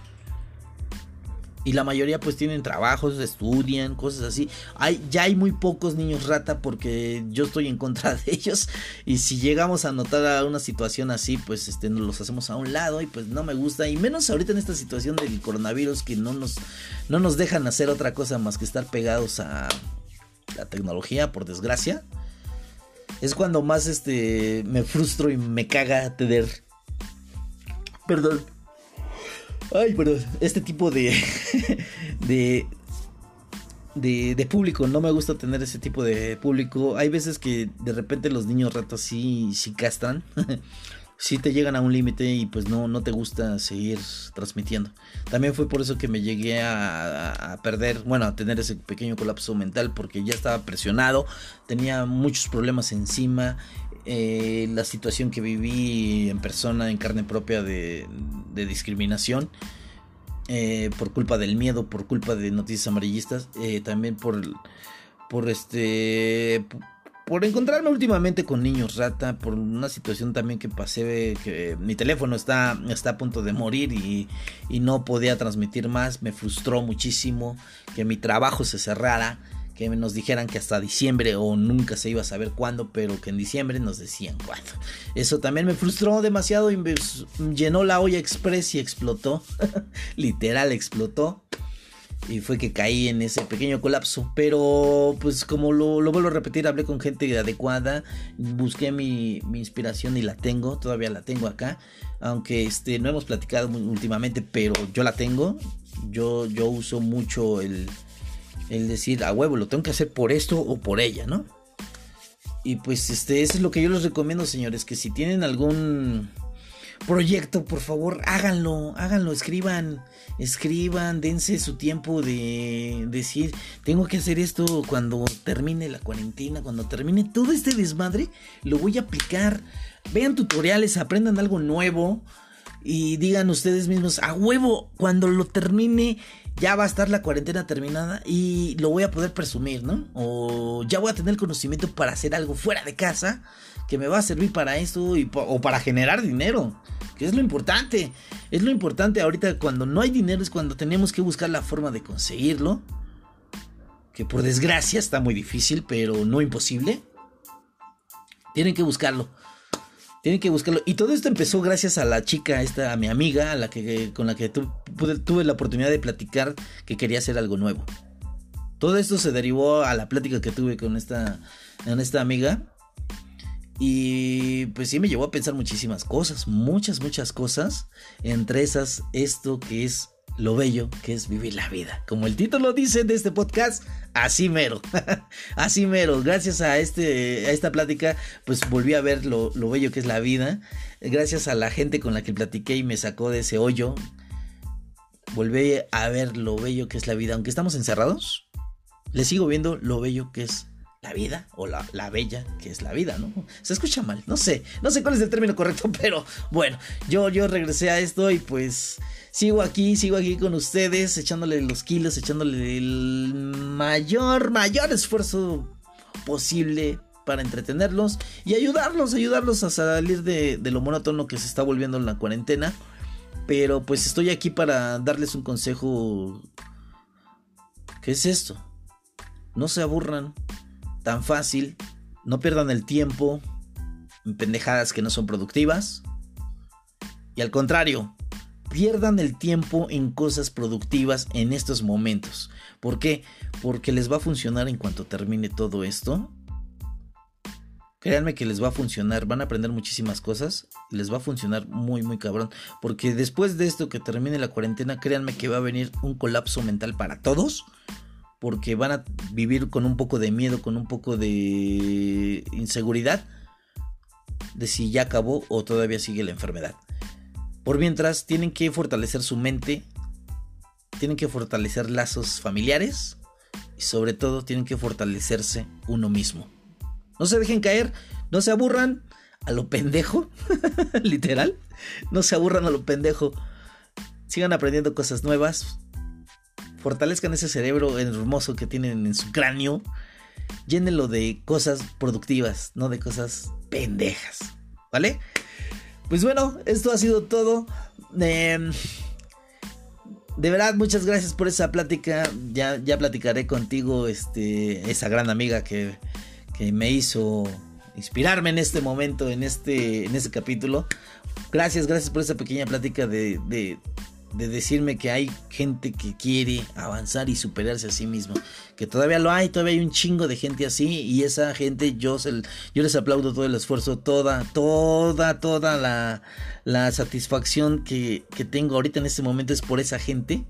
Y la mayoría pues tienen trabajos, estudian, cosas así. Hay, ya hay muy pocos niños rata porque yo estoy en contra de ellos. Y si llegamos a notar una situación así, pues este, nos los hacemos a un lado y pues no me gusta. Y menos ahorita en esta situación del coronavirus que no nos, no nos dejan hacer otra cosa más que estar pegados a la tecnología, por desgracia. Es cuando más este, me frustro y me caga tener... Perdón Ay, pero este tipo de, de, de, público, no me gusta tener ese tipo de público. Hay veces que de repente los niños ratos sí, sí castran, sí te llegan a un límite y pues no, no te gusta seguir transmitiendo. También fue por eso que me llegué a, a, perder, bueno, a tener ese pequeño colapso mental porque ya estaba presionado, tenía muchos problemas encima eh, la situación que viví en persona, en carne propia de, discriminación, eh, por culpa del miedo, por culpa de noticias amarillistas, eh, también por, por este, por encontrarme últimamente con niños rata, por una situación también que pasé, mi teléfono está, está a punto de morir y no podía transmitir más, me frustró muchísimo que mi trabajo se cerrara que nos dijeran que hasta diciembre o nunca se iba a saber cuándo, pero que en diciembre nos decían cuándo. Eso también me frustró demasiado y me llenó la olla express y explotó. Literal explotó. Y fue que caí en ese pequeño colapso. Pero pues como lo, vuelvo a repetir, hablé con gente adecuada. Busqué mi, mi, inspiración y la tengo. Todavía la tengo acá. Aunque este, no hemos platicado últimamente, pero yo la tengo. Yo, yo uso mucho el, el decir, a huevo, lo tengo que hacer por esto o por ella, ¿no? Y pues este, eso es lo que yo les recomiendo, señores, que si tienen algún proyecto, por favor, háganlo, háganlo, escriban, escriban, dense su tiempo de decir, tengo que hacer esto cuando termine la cuarentena, cuando termine todo este desmadre, lo voy a aplicar. Vean tutoriales, aprendan algo nuevo y digan ustedes mismos, a huevo, cuando lo termine ya va a estar la cuarentena terminada y lo voy a poder presumir, ¿no? O ya voy a tener conocimiento para hacer algo fuera de casa que me va a servir para eso o para generar dinero, que es lo importante. Es lo importante ahorita cuando no hay dinero es cuando tenemos que buscar la forma de conseguirlo. Que por desgracia está muy difícil, pero no imposible. Tienen que buscarlo. Tienen que buscarlo. Y todo esto empezó gracias a la chica, esta, a mi amiga, a la que, con la que tuve la oportunidad de platicar que quería hacer algo nuevo. Todo esto se derivó a la plática que tuve con esta, con esta amiga. Y pues sí me llevó a pensar muchísimas cosas, muchas, muchas cosas. Entre esas, esto que es lo bello que es vivir la vida. Como el título dice de este podcast, así mero. así mero. Gracias a, este, a esta plática, pues volví a ver lo, lo, bello que es la vida. Gracias a la gente con la que platiqué y me sacó de ese hoyo. Volví a ver lo bello que es la vida. Aunque estamos encerrados, le sigo viendo lo bello que es la vida o la, la, bella que es la vida, ¿no? Se escucha mal, no sé, no sé cuál es el término correcto, pero bueno, yo, yo regresé a esto y pues sigo aquí, sigo aquí con ustedes, echándole los kilos, echándole el mayor, mayor esfuerzo posible para entretenerlos y ayudarlos, ayudarlos a salir de, lo monótono que se está volviendo en la cuarentena. Pero pues estoy aquí para darles un consejo. ¿Qué es esto? No se aburran tan fácil, no pierdan el tiempo en pendejadas que no son productivas. Y al contrario, pierdan el tiempo en cosas productivas en estos momentos. ¿Por qué? Porque les va a funcionar en cuanto termine todo esto. Créanme que les va a funcionar, van a aprender muchísimas cosas, les va a funcionar muy muy cabrón, porque después de esto que termine la cuarentena, créanme que va a venir un colapso mental para todos, porque van a vivir con un poco de miedo, con un poco de inseguridad de si ya acabó o todavía sigue la enfermedad. Por mientras, tienen que fortalecer su mente, tienen que fortalecer lazos familiares y sobre todo tienen que fortalecerse uno mismo. No se dejen caer, no se aburran a lo pendejo, literal, no se aburran a lo pendejo. Sigan aprendiendo cosas nuevas, fortalezcan ese cerebro hermoso que tienen en su cráneo, llénenlo de cosas productivas, no de cosas pendejas, ¿vale? Pues bueno, esto ha sido todo. Eh, de verdad, muchas gracias por esa plática. Ya, ya platicaré contigo, este, esa gran amiga que, que me hizo inspirarme en este momento, en este, en este capítulo. Gracias, gracias por esa pequeña plática de, de, de decirme que hay gente que quiere avanzar y superarse a sí mismo. Que todavía lo hay, todavía hay un chingo de gente así. Y esa gente yo, se, yo les aplaudo todo el esfuerzo, toda, toda, toda la, la satisfacción que, que tengo ahorita en este momento es por esa gente.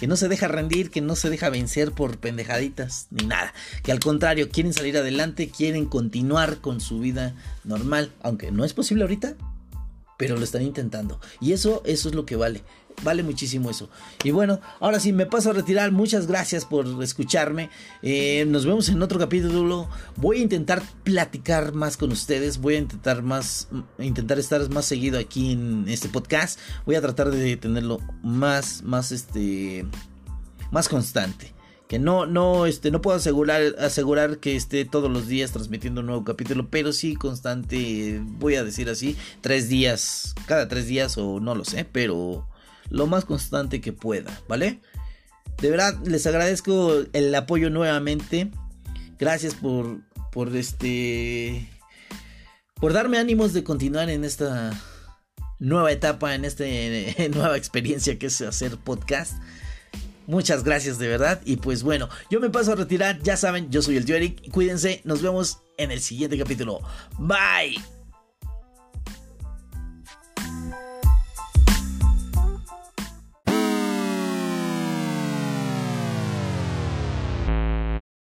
Que no se deja rendir, que no se deja vencer por pendejaditas ni nada. Que al contrario, quieren salir adelante, quieren continuar con su vida normal. Aunque no es posible ahorita, pero lo están intentando. Y eso, eso es lo que vale. Vale muchísimo eso. Y bueno, ahora sí, me paso a retirar. Muchas gracias por escucharme. Eh, nos vemos en otro capítulo. Voy a intentar platicar más con ustedes. Voy a intentar más, intentar estar más seguido aquí en este podcast. Voy a tratar de tenerlo más, más, este, más constante que no, no, este, no puedo asegurar, asegurar que esté todos los días transmitiendo un nuevo capítulo, pero sí constante, voy a decir así, tres días, cada tres días o no lo sé, pero lo más constante que pueda, ¿vale? De verdad, les agradezco el apoyo nuevamente. Gracias por, por este, por darme ánimos de continuar en esta nueva etapa, en esta nueva experiencia que es hacer podcast. Muchas gracias de verdad. Y pues bueno, yo me paso a retirar. Ya saben, yo soy el Eric. Cuídense. Nos vemos en el siguiente capítulo. Bye.